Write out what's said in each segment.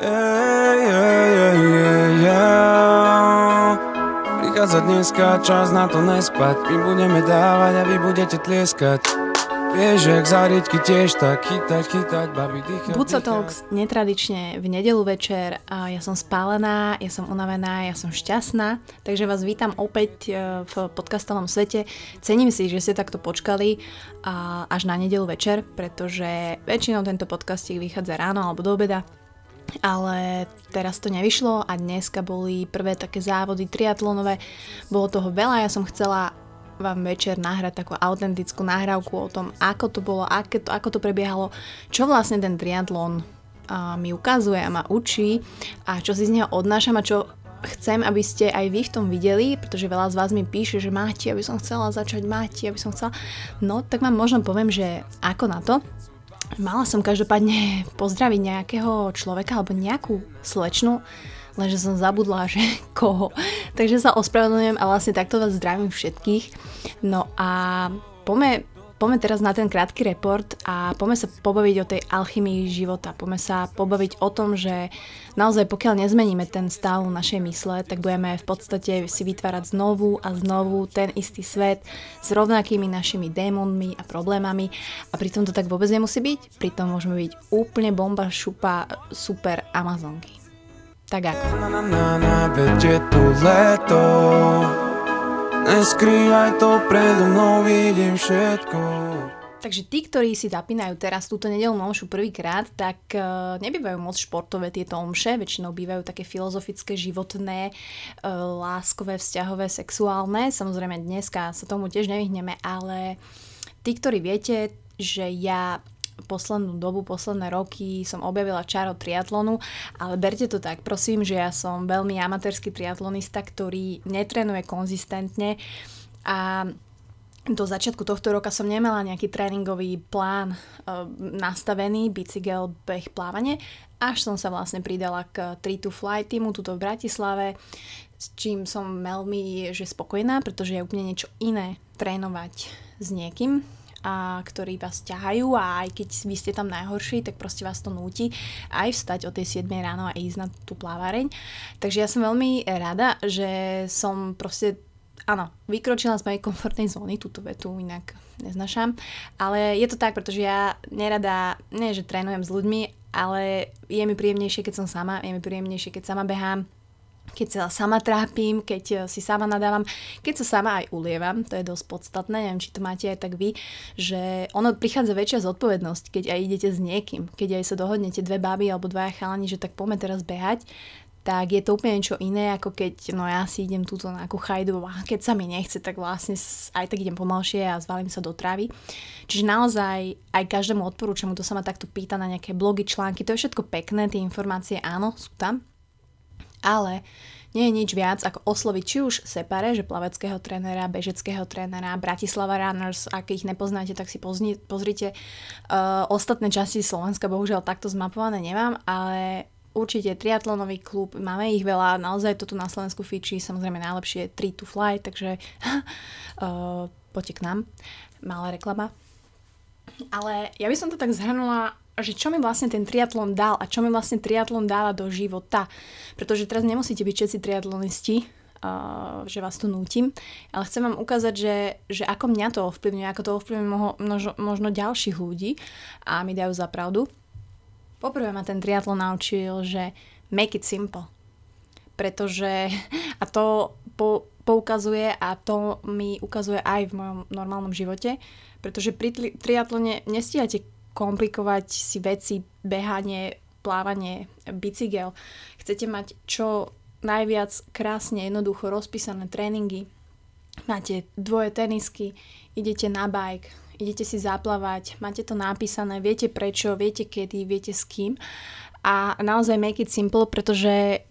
Yeah. Prichádza dneska čas na to nespať My budeme dávať a vy budete tlieskať Vieš, jak záriedky tiež tak chytať, chytať, babi, dýchať, Buca Talks netradične v nedelu večer a ja som spálená, ja som unavená, ja som šťastná, takže vás vítam opäť e, v podcastovom svete. Cením si, že ste takto počkali až na nedelu večer, pretože väčšinou tento podcastík vychádza ráno alebo do obeda, ale teraz to nevyšlo a dneska boli prvé také závody triatlonové, bolo toho veľa, ja som chcela vám večer nahrať takú autentickú nahrávku o tom, ako to bolo, aké to, ako to prebiehalo, čo vlastne ten triatlon uh, mi ukazuje a ma učí a čo si z neho odnášam a čo chcem, aby ste aj vy v tom videli, pretože veľa z vás mi píše, že máte, aby som chcela začať, máte, aby som chcela. No, tak vám možno poviem, že ako na to. Mala som každopádne pozdraviť nejakého človeka alebo nejakú slečnu, lenže som zabudla, že koho. Takže sa ospravedlňujem a vlastne takto vás zdravím všetkých. No a poďme, poďme teraz na ten krátky report a poďme sa pobaviť o tej alchymii života. Poďme sa pobaviť o tom, že naozaj pokiaľ nezmeníme ten stav našej mysle, tak budeme v podstate si vytvárať znovu a znovu ten istý svet s rovnakými našimi démonmi a problémami a pritom to tak vôbec nemusí byť. Pritom môžeme byť úplne bomba, šupa, super Amazonky. Tak ako? Na, na, na, na, leto Neskrývaj to predo mnou, vidím všetko Takže tí, ktorí si zapínajú teraz túto nedelnú omšu prvýkrát, tak uh, nebývajú moc športové tieto omše, väčšinou bývajú také filozofické, životné, uh, láskové, vzťahové, sexuálne. Samozrejme dneska sa tomu tiež nevyhneme, ale tí, ktorí viete, že ja poslednú dobu, posledné roky som objavila čaro triatlonu, ale berte to tak, prosím, že ja som veľmi amatérsky triatlonista, ktorý netrenuje konzistentne a do začiatku tohto roka som nemala nejaký tréningový plán e, nastavený, bicykel, beh, plávanie, až som sa vlastne pridala k 3 to Fly týmu tuto v Bratislave, s čím som veľmi že spokojná, pretože je úplne niečo iné trénovať s niekým, a ktorí vás ťahajú a aj keď vy ste tam najhorší, tak proste vás to núti aj vstať o tej 7 ráno a ísť na tú plávareň. Takže ja som veľmi rada, že som proste áno, vykročila z mojej komfortnej zóny, túto vetu inak neznašam, ale je to tak, pretože ja nerada, nie že trénujem s ľuďmi, ale je mi príjemnejšie, keď som sama, je mi príjemnejšie, keď sama behám, keď sa sama trápim, keď eh, si sama nadávam, keď sa sama aj ulievam, to je dosť podstatné, neviem, či to máte aj tak vy, že ono prichádza väčšia zodpovednosť, keď aj idete s niekým, keď aj sa dohodnete dve baby alebo dvaja chalani, že tak poďme teraz behať, tak je to úplne niečo iné, ako keď no ja si idem túto na chajdu a keď sa mi nechce, tak vlastne aj tak idem pomalšie a zvalím sa do trávy. Čiže naozaj aj každému odporúčam, kto sa ma takto pýta na nejaké blogy, články, to je všetko pekné, tie informácie áno, sú tam, ale nie je nič viac ako osloviť či už Separe, že plaveckého trénera, bežeckého trénera, Bratislava Runners, ak ich nepoznáte, tak si pozni, pozrite. Uh, ostatné časti Slovenska bohužiaľ takto zmapované nemám, ale určite triatlonový klub, máme ich veľa, naozaj to tu na Slovensku fičí, samozrejme najlepšie 3 to fly, takže uh, poďte k nám, malá reklama. Ale ja by som to tak zhrnula že čo mi vlastne ten triatlon dal a čo mi vlastne triatlon dáva do života. Pretože teraz nemusíte byť všetci triatlonisti, uh, že vás tu nútim, ale chcem vám ukázať, že, že ako mňa to ovplyvňuje, ako to ovplyvňuje možno, možno ďalších ľudí a mi dajú za pravdu. Poprvé ma ten triatlon naučil, že make it simple. Pretože, a to po, poukazuje a to mi ukazuje aj v mojom normálnom živote, pretože pri triatlone nestíhate komplikovať si veci, behanie, plávanie, bicykel. Chcete mať čo najviac krásne, jednoducho rozpísané tréningy. Máte dvoje tenisky, idete na bike, idete si zaplávať, máte to napísané, viete prečo, viete kedy, viete s kým. A naozaj make it simple, pretože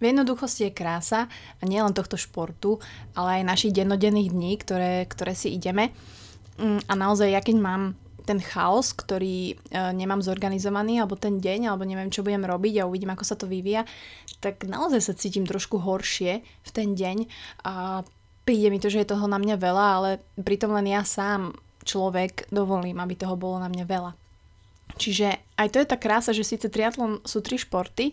v jednoduchosti je krása a nielen tohto športu, ale aj našich dennodenných dní, ktoré, ktoré si ideme. Mm, a naozaj ja keď mám ten chaos, ktorý uh, nemám zorganizovaný, alebo ten deň, alebo neviem, čo budem robiť a uvidím, ako sa to vyvíja, tak naozaj sa cítim trošku horšie v ten deň a príde mi to, že je toho na mňa veľa, ale pritom len ja sám človek dovolím, aby toho bolo na mňa veľa. Čiže aj to je tá krása, že síce triatlon sú tri športy,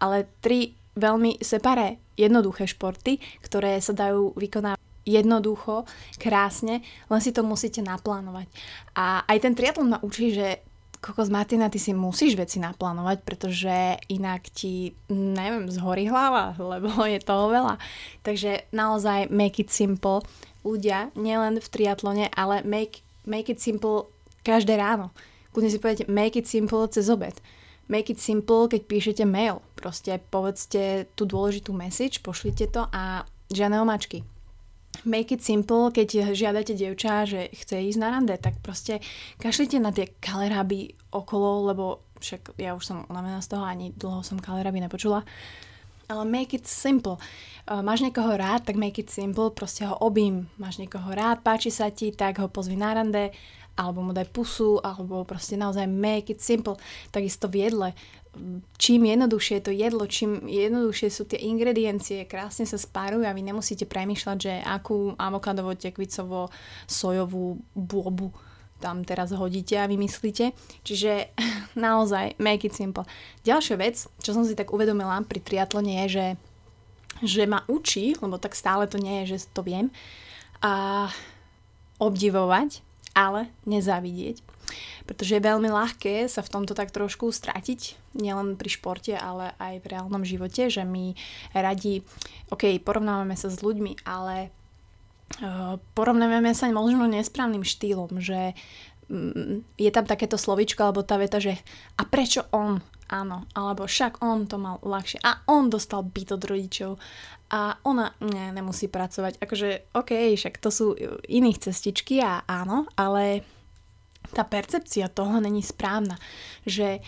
ale tri veľmi separé, jednoduché športy, ktoré sa dajú vykonávať jednoducho, krásne, len si to musíte naplánovať. A aj ten triatlon ma učí, že kokos Martina, ty si musíš veci naplánovať, pretože inak ti, neviem, zhorí hlava, lebo je toho veľa. Takže naozaj make it simple. Ľudia, nielen v triatlone, ale make, make it simple každé ráno. Kľudne si povedete make it simple cez obed. Make it simple, keď píšete mail. Proste povedzte tú dôležitú message, pošlite to a žiadne omačky make it simple, keď žiadate dievča, že chce ísť na rande, tak proste kašlite na tie kaleraby okolo, lebo však ja už som unavená z toho, ani dlho som kaleraby nepočula. Ale make it simple. Uh, máš niekoho rád, tak make it simple, proste ho obím. Máš niekoho rád, páči sa ti, tak ho pozvi na rande, alebo mu daj pusu, alebo proste naozaj make it simple. Takisto v jedle čím jednoduchšie je to jedlo, čím jednoduchšie sú tie ingrediencie, krásne sa spárujú a vy nemusíte premýšľať, že akú avokadovo, tekvicovo, sojovú bobu tam teraz hodíte a vymyslíte. Čiže naozaj make it simple. Ďalšia vec, čo som si tak uvedomila pri triatlone je, že, že ma učí, lebo tak stále to nie je, že to viem, a obdivovať, ale nezávidieť pretože je veľmi ľahké sa v tomto tak trošku stratiť, nielen pri športe, ale aj v reálnom živote, že my radi, ok, porovnávame sa s ľuďmi, ale uh, porovnávame sa možno nesprávnym štýlom, že um, je tam takéto slovičko alebo tá veta, že a prečo on? Áno, alebo však on to mal ľahšie a on dostal byt od rodičov a ona ne, nemusí pracovať. Akože, OK, však to sú iných cestičky a áno, ale tá percepcia toho není správna. Že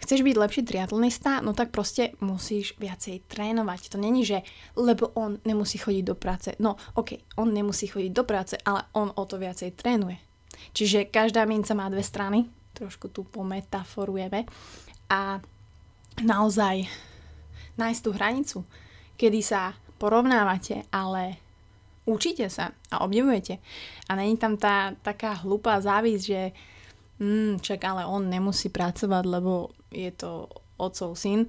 chceš byť lepší triatlonista, no tak proste musíš viacej trénovať. To není, že lebo on nemusí chodiť do práce. No, ok, on nemusí chodiť do práce, ale on o to viacej trénuje. Čiže každá minca má dve strany, trošku tu pometaforujeme a naozaj nájsť tú hranicu, kedy sa porovnávate, ale učíte sa a obdivujete. A není tam tá taká hlupá závisť, že mm, čak ale on nemusí pracovať, lebo je to otcov syn,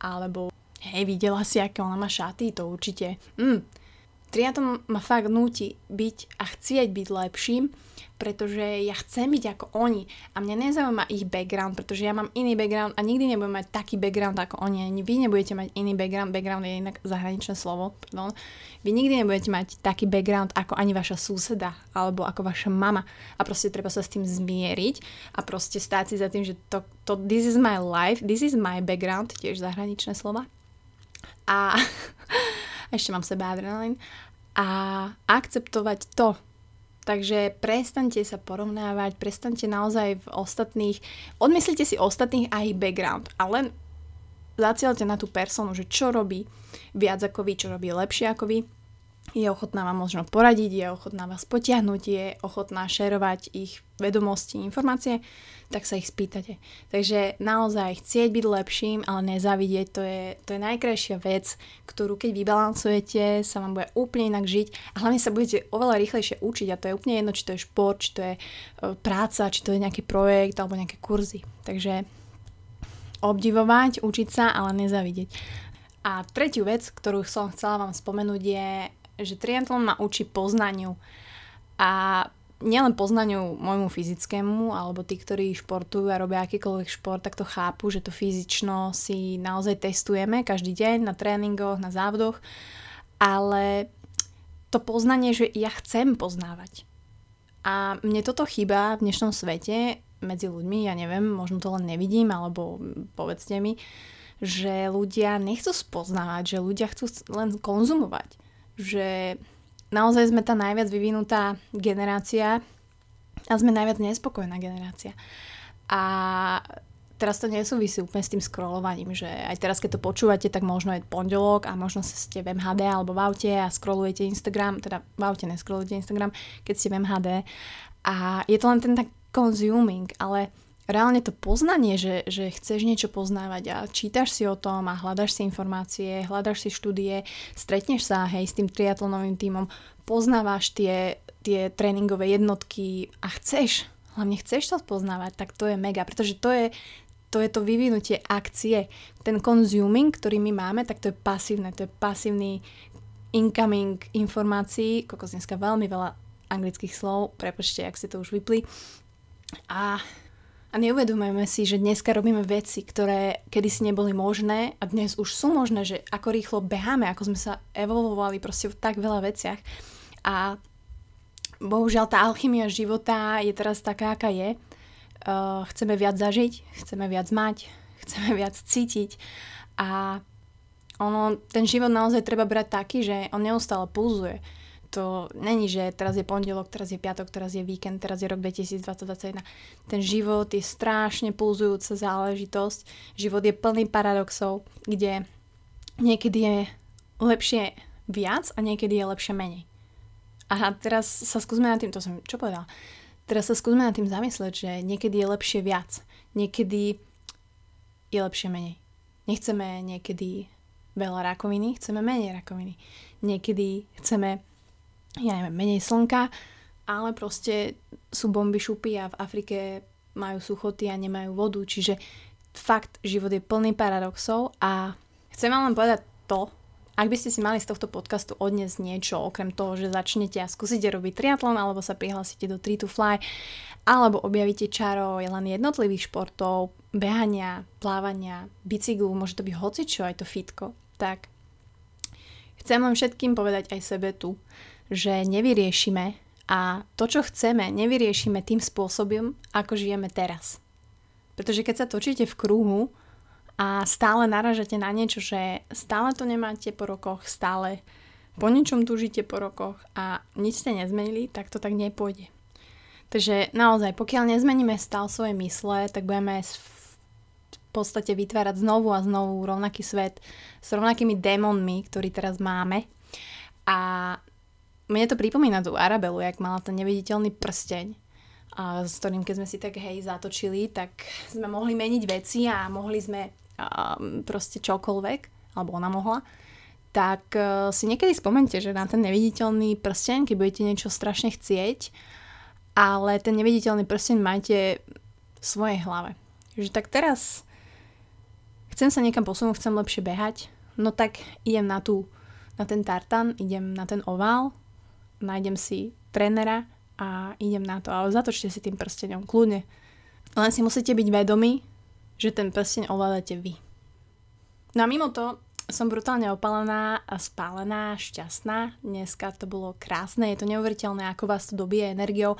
alebo hej, videla si, aké ona má šaty, to určite. Mm. Triatom ma fakt núti byť a chcieť byť lepším pretože ja chcem byť ako oni. A mňa nezaujíma ich background, pretože ja mám iný background a nikdy nebudem mať taký background ako oni, ani vy nebudete mať iný background, background je inak zahraničné slovo, pardon. Vy nikdy nebudete mať taký background ako ani vaša súseda alebo ako vaša mama. A proste treba sa s tým zmieriť a proste stáť si za tým, že to, to this is my life, this is my background, tiež zahraničné slova. A ešte mám seba adrenalín. A akceptovať to, Takže prestaňte sa porovnávať, prestaňte naozaj v ostatných, odmyslite si ostatných a ich background a len zacielte na tú personu, že čo robí viac ako vy, čo robí lepšie ako vy je ochotná vám možno poradiť, je ochotná vás potiahnuť, je ochotná šerovať ich vedomosti, informácie, tak sa ich spýtate. Takže naozaj chcieť byť lepším, ale nezavidieť, to je, to je najkrajšia vec, ktorú keď vybalancujete, sa vám bude úplne inak žiť a hlavne sa budete oveľa rýchlejšie učiť a to je úplne jedno, či to je šport, či to je e, práca, či to je nejaký projekt alebo nejaké kurzy. Takže obdivovať, učiť sa, ale nezavidieť. A tretiu vec, ktorú som chcela vám spomenúť je že triatlon ma učí poznaniu. A nielen poznaniu môjmu fyzickému, alebo tí, ktorí športujú a robia akýkoľvek šport, tak to chápu, že to fyzično si naozaj testujeme každý deň na tréningoch, na závodoch, ale to poznanie, že ja chcem poznávať. A mne toto chýba v dnešnom svete medzi ľuďmi, ja neviem, možno to len nevidím, alebo povedzte mi, že ľudia nechcú spoznávať, že ľudia chcú len konzumovať že naozaj sme tá najviac vyvinutá generácia a sme najviac nespokojná generácia. A teraz to nesúvisí úplne s tým scrollovaním, že aj teraz, keď to počúvate, tak možno je pondelok a možno ste v MHD alebo v aute a scrollujete Instagram, teda v aute nescrollujete Instagram, keď ste v MHD. A je to len ten tak consuming, ale reálne to poznanie, že, že chceš niečo poznávať a čítaš si o tom a hľadaš si informácie, hľadaš si štúdie, stretneš sa hej s tým triatlonovým tímom, poznávaš tie, tie tréningové jednotky a chceš, hlavne chceš to spoznávať, tak to je mega, pretože to je to je to vyvinutie akcie. Ten consuming, ktorý my máme, tak to je pasívne, to je pasívny incoming informácií, kokos dneska veľmi veľa anglických slov, prepočte, ak si to už vypli. A, a neuvedomujeme si, že dneska robíme veci, ktoré kedysi neboli možné a dnes už sú možné, že ako rýchlo beháme, ako sme sa evolvovali proste v tak veľa veciach. A bohužiaľ tá alchymia života je teraz taká, aká je uh, chceme viac zažiť, chceme viac mať, chceme viac cítiť a ono, ten život naozaj treba brať taký, že on neustále pulzuje. To není, že teraz je pondelok, teraz je piatok, teraz je víkend, teraz je rok 2021. Ten život je strašne pulzujúca záležitosť. Život je plný paradoxov, kde niekedy je lepšie viac a niekedy je lepšie menej. A teraz sa skúsme na tým, to som čo povedala. Teraz sa skúsme nad tým zamyslieť, že niekedy je lepšie viac, niekedy je lepšie menej. Nechceme niekedy veľa rakoviny, chceme menej rakoviny. Niekedy chceme, ja neviem, menej slnka, ale proste sú bomby šupy a v Afrike majú suchoty a nemajú vodu, čiže fakt život je plný paradoxov a chcem vám len povedať to, ak by ste si mali z tohto podcastu odniesť niečo, okrem toho, že začnete a skúsite robiť triatlon, alebo sa prihlásite do 3 to Fly, alebo objavíte čaro len jednotlivých športov, behania, plávania, bicyklu, môže to byť hocičo, aj to fitko, tak chcem len všetkým povedať aj sebe tu, že nevyriešime a to, čo chceme, nevyriešime tým spôsobom, ako žijeme teraz. Pretože keď sa točíte v kruhu, a stále naražate na niečo, že stále to nemáte po rokoch, stále po niečom tužíte po rokoch a nič ste nezmenili, tak to tak nepôjde. Takže naozaj, pokiaľ nezmeníme stav svojej mysle, tak budeme v podstate vytvárať znovu a znovu rovnaký svet s rovnakými démonmi, ktorý teraz máme. A mne to pripomína tú Arabelu, jak mala ten neviditeľný prsteň, a s ktorým keď sme si tak hej zatočili, tak sme mohli meniť veci a mohli sme proste čokoľvek, alebo ona mohla, tak uh, si niekedy spomente, že na ten neviditeľný prsten, keď budete niečo strašne chcieť, ale ten neviditeľný prsten máte v svojej hlave. Že tak teraz chcem sa niekam posunúť, chcem lepšie behať, no tak idem na, tú, na ten tartan, idem na ten ovál, nájdem si trénera a idem na to. Ale zatočte si tým prstenom, kľudne. Len si musíte byť vedomí, že ten prsteň ovládate vy. No a mimo to som brutálne opalená a spálená, šťastná. Dneska to bolo krásne, je to neuveriteľné, ako vás to dobije energiou.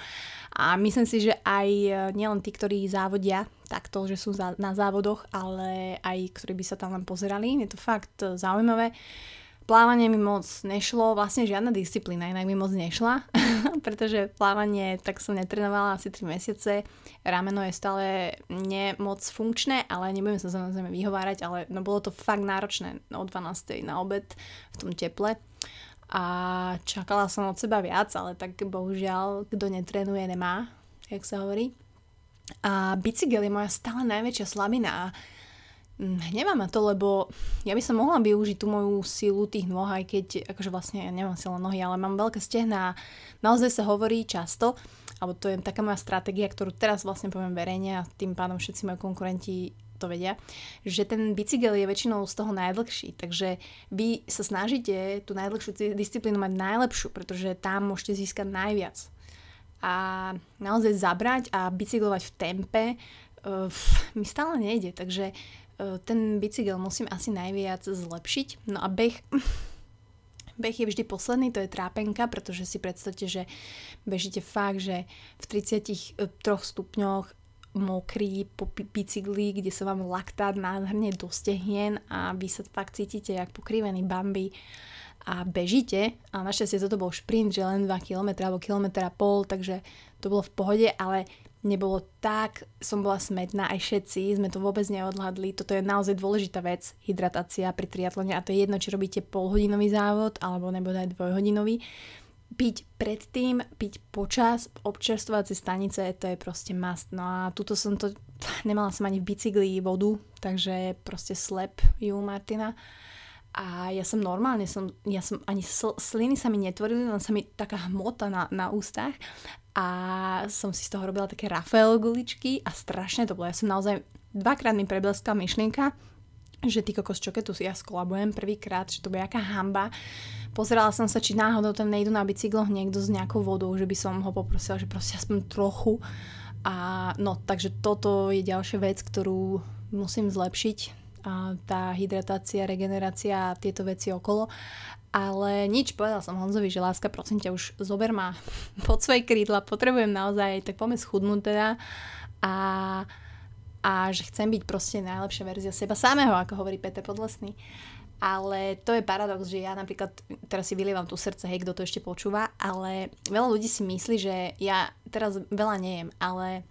A myslím si, že aj e, nielen tí, ktorí závodia takto, že sú na závodoch, ale aj ktorí by sa tam len pozerali. Je to fakt e, zaujímavé plávanie mi moc nešlo, vlastne žiadna disciplína inak mi moc nešla, pretože plávanie tak som netrenovala asi 3 mesiace, rameno je stále nemoc funkčné, ale nebudem sa samozrejme vyhovárať, ale no bolo to fakt náročné o 12. na obed v tom teple a čakala som od seba viac, ale tak bohužiaľ, kto netrenuje, nemá, jak sa hovorí. A bicykel je moja stále najväčšia slabina hnevá ma to, lebo ja by som mohla využiť tú moju silu tých nôh, aj keď, akože vlastne ja nemám silné nohy, ale mám veľké stehná. Naozaj sa hovorí často, alebo to je taká moja stratégia, ktorú teraz vlastne poviem verejne a tým pádom všetci moji konkurenti to vedia, že ten bicykel je väčšinou z toho najdlhší, takže vy sa snažíte tú najdlhšiu disciplínu mať najlepšiu, pretože tam môžete získať najviac. A naozaj zabrať a bicyklovať v tempe uh, mi stále nejde, takže ten bicykel musím asi najviac zlepšiť. No a beh, beh je vždy posledný, to je trápenka, pretože si predstavte, že bežíte fakt, že v 33 stupňoch mokrý po bicykli, kde sa vám laktát nádherne do stehien a vy sa fakt cítite jak pokrivený bambi a bežíte a našťastie toto bol šprint, že len 2 km alebo kilometra pol, takže to bolo v pohode, ale nebolo tak, som bola smetná, aj všetci sme to vôbec neodhľadli. Toto je naozaj dôležitá vec, hydratácia pri triatlone a to je jedno, či robíte polhodinový závod alebo nebo aj dvojhodinový. Piť predtým, piť počas občerstvovacie stanice, to je proste must. No a tuto som to, nemala som ani v bicykli vodu, takže proste slep ju Martina. A ja som normálne, som, ja som ani sl- sliny sa mi netvorili, len sa mi taká hmota na, na ústach a som si z toho robila také Rafael guličky a strašne to bolo. Ja som naozaj dvakrát mi prebleskla myšlienka, že ty kokos, čo tu ja skolabujem prvýkrát, že to bude aká hamba. Pozerala som sa, či náhodou tam nejdu na bicykloch niekto s nejakou vodou, že by som ho poprosila, že proste aspoň trochu. A no, takže toto je ďalšia vec, ktorú musím zlepšiť. Tá hydratácia, regenerácia a tieto veci okolo. Ale nič, povedal som Honzovi, že láska, prosím ťa, už zober ma pod svoje krídla, potrebujem naozaj, tak poďme schudnúť teda. A a že chcem byť proste najlepšia verzia seba samého, ako hovorí Peter Podlesný. Ale to je paradox, že ja napríklad, teraz si vylievam tu srdce, hej, kto to ešte počúva, ale veľa ľudí si myslí, že ja teraz veľa nejem, ale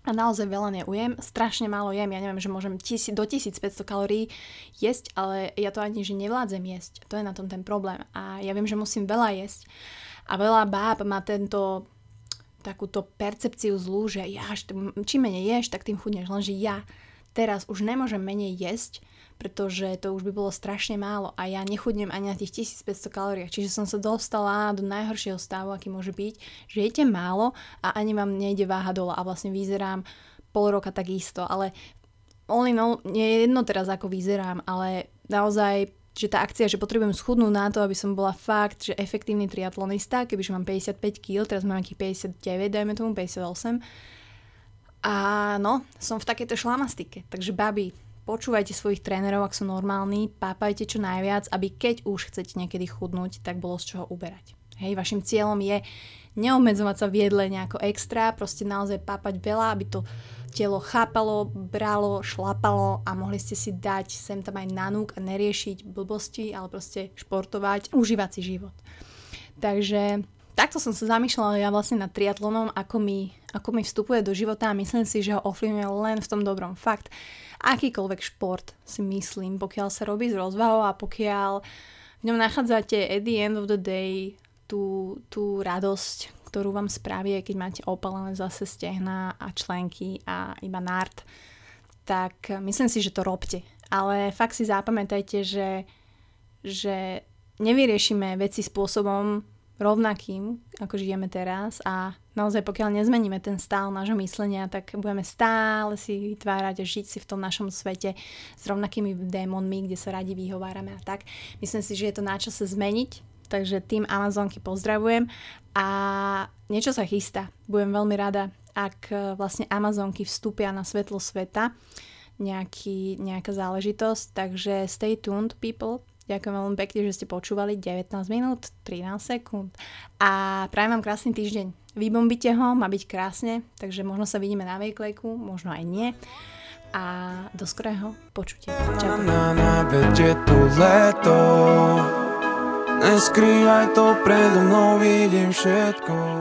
a naozaj veľa neujem, strašne málo jem, ja neviem, že môžem tisí, do 1500 kalórií jesť, ale ja to ani, že nevládzem jesť, to je na tom ten problém. A ja viem, že musím veľa jesť. A veľa báb má tento takúto percepciu zlú, že ja, čím menej ješ, tak tým chudneš. Lenže ja teraz už nemôžem menej jesť, pretože to už by bolo strašne málo a ja nechudnem ani na tých 1500 kalóriách. Čiže som sa dostala do najhoršieho stavu, aký môže byť, že jete málo a ani vám nejde váha dole a vlastne vyzerám pol roka takisto, ale all in nie je jedno teraz, ako vyzerám, ale naozaj že tá akcia, že potrebujem schudnúť na to, aby som bola fakt, že efektívny triatlonista, kebyže mám 55 kg, teraz mám nejakých 59, dajme tomu 58. A no, som v takejto šlamastike. Takže babi, počúvajte svojich trénerov, ak sú normálni, pápajte čo najviac, aby keď už chcete niekedy chudnúť, tak bolo z čoho uberať. Hej, vašim cieľom je neobmedzovať sa v jedle nejako extra, proste naozaj pápať veľa, aby to telo chápalo, bralo, šlapalo a mohli ste si dať sem tam aj nanúk a neriešiť blbosti, ale proste športovať, užívať si život. Takže takto som sa zamýšľala ja vlastne nad triatlonom, ako mi, ako mi vstupuje do života a myslím si, že ho ovplyvňuje len v tom dobrom. Fakt, akýkoľvek šport si myslím, pokiaľ sa robí z rozvahou a pokiaľ v ňom nachádzate at the end of the day tú, tú radosť, ktorú vám spraví, keď máte opalené zase stehna a členky a iba nárt, tak myslím si, že to robte. Ale fakt si zapamätajte, že, že nevyriešime veci spôsobom rovnakým, ako žijeme teraz a naozaj pokiaľ nezmeníme ten stav nášho myslenia, tak budeme stále si vytvárať a žiť si v tom našom svete s rovnakými démonmi, kde sa radi vyhovárame a tak. Myslím si, že je to na čase zmeniť takže tým Amazonky pozdravujem a niečo sa chystá. Budem veľmi rada, ak e, vlastne Amazonky vstúpia na svetlo sveta, nejaký, nejaká záležitosť, takže stay tuned people. Ďakujem veľmi pekne, že ste počúvali 19 minút, 13 sekúnd a prajem vám krásny týždeň. Vybombite ho, má byť krásne, takže možno sa vidíme na Vejkleku, možno aj nie a do skorého počutia. Čau. Neskrývaj to, predo mnou vidím všetko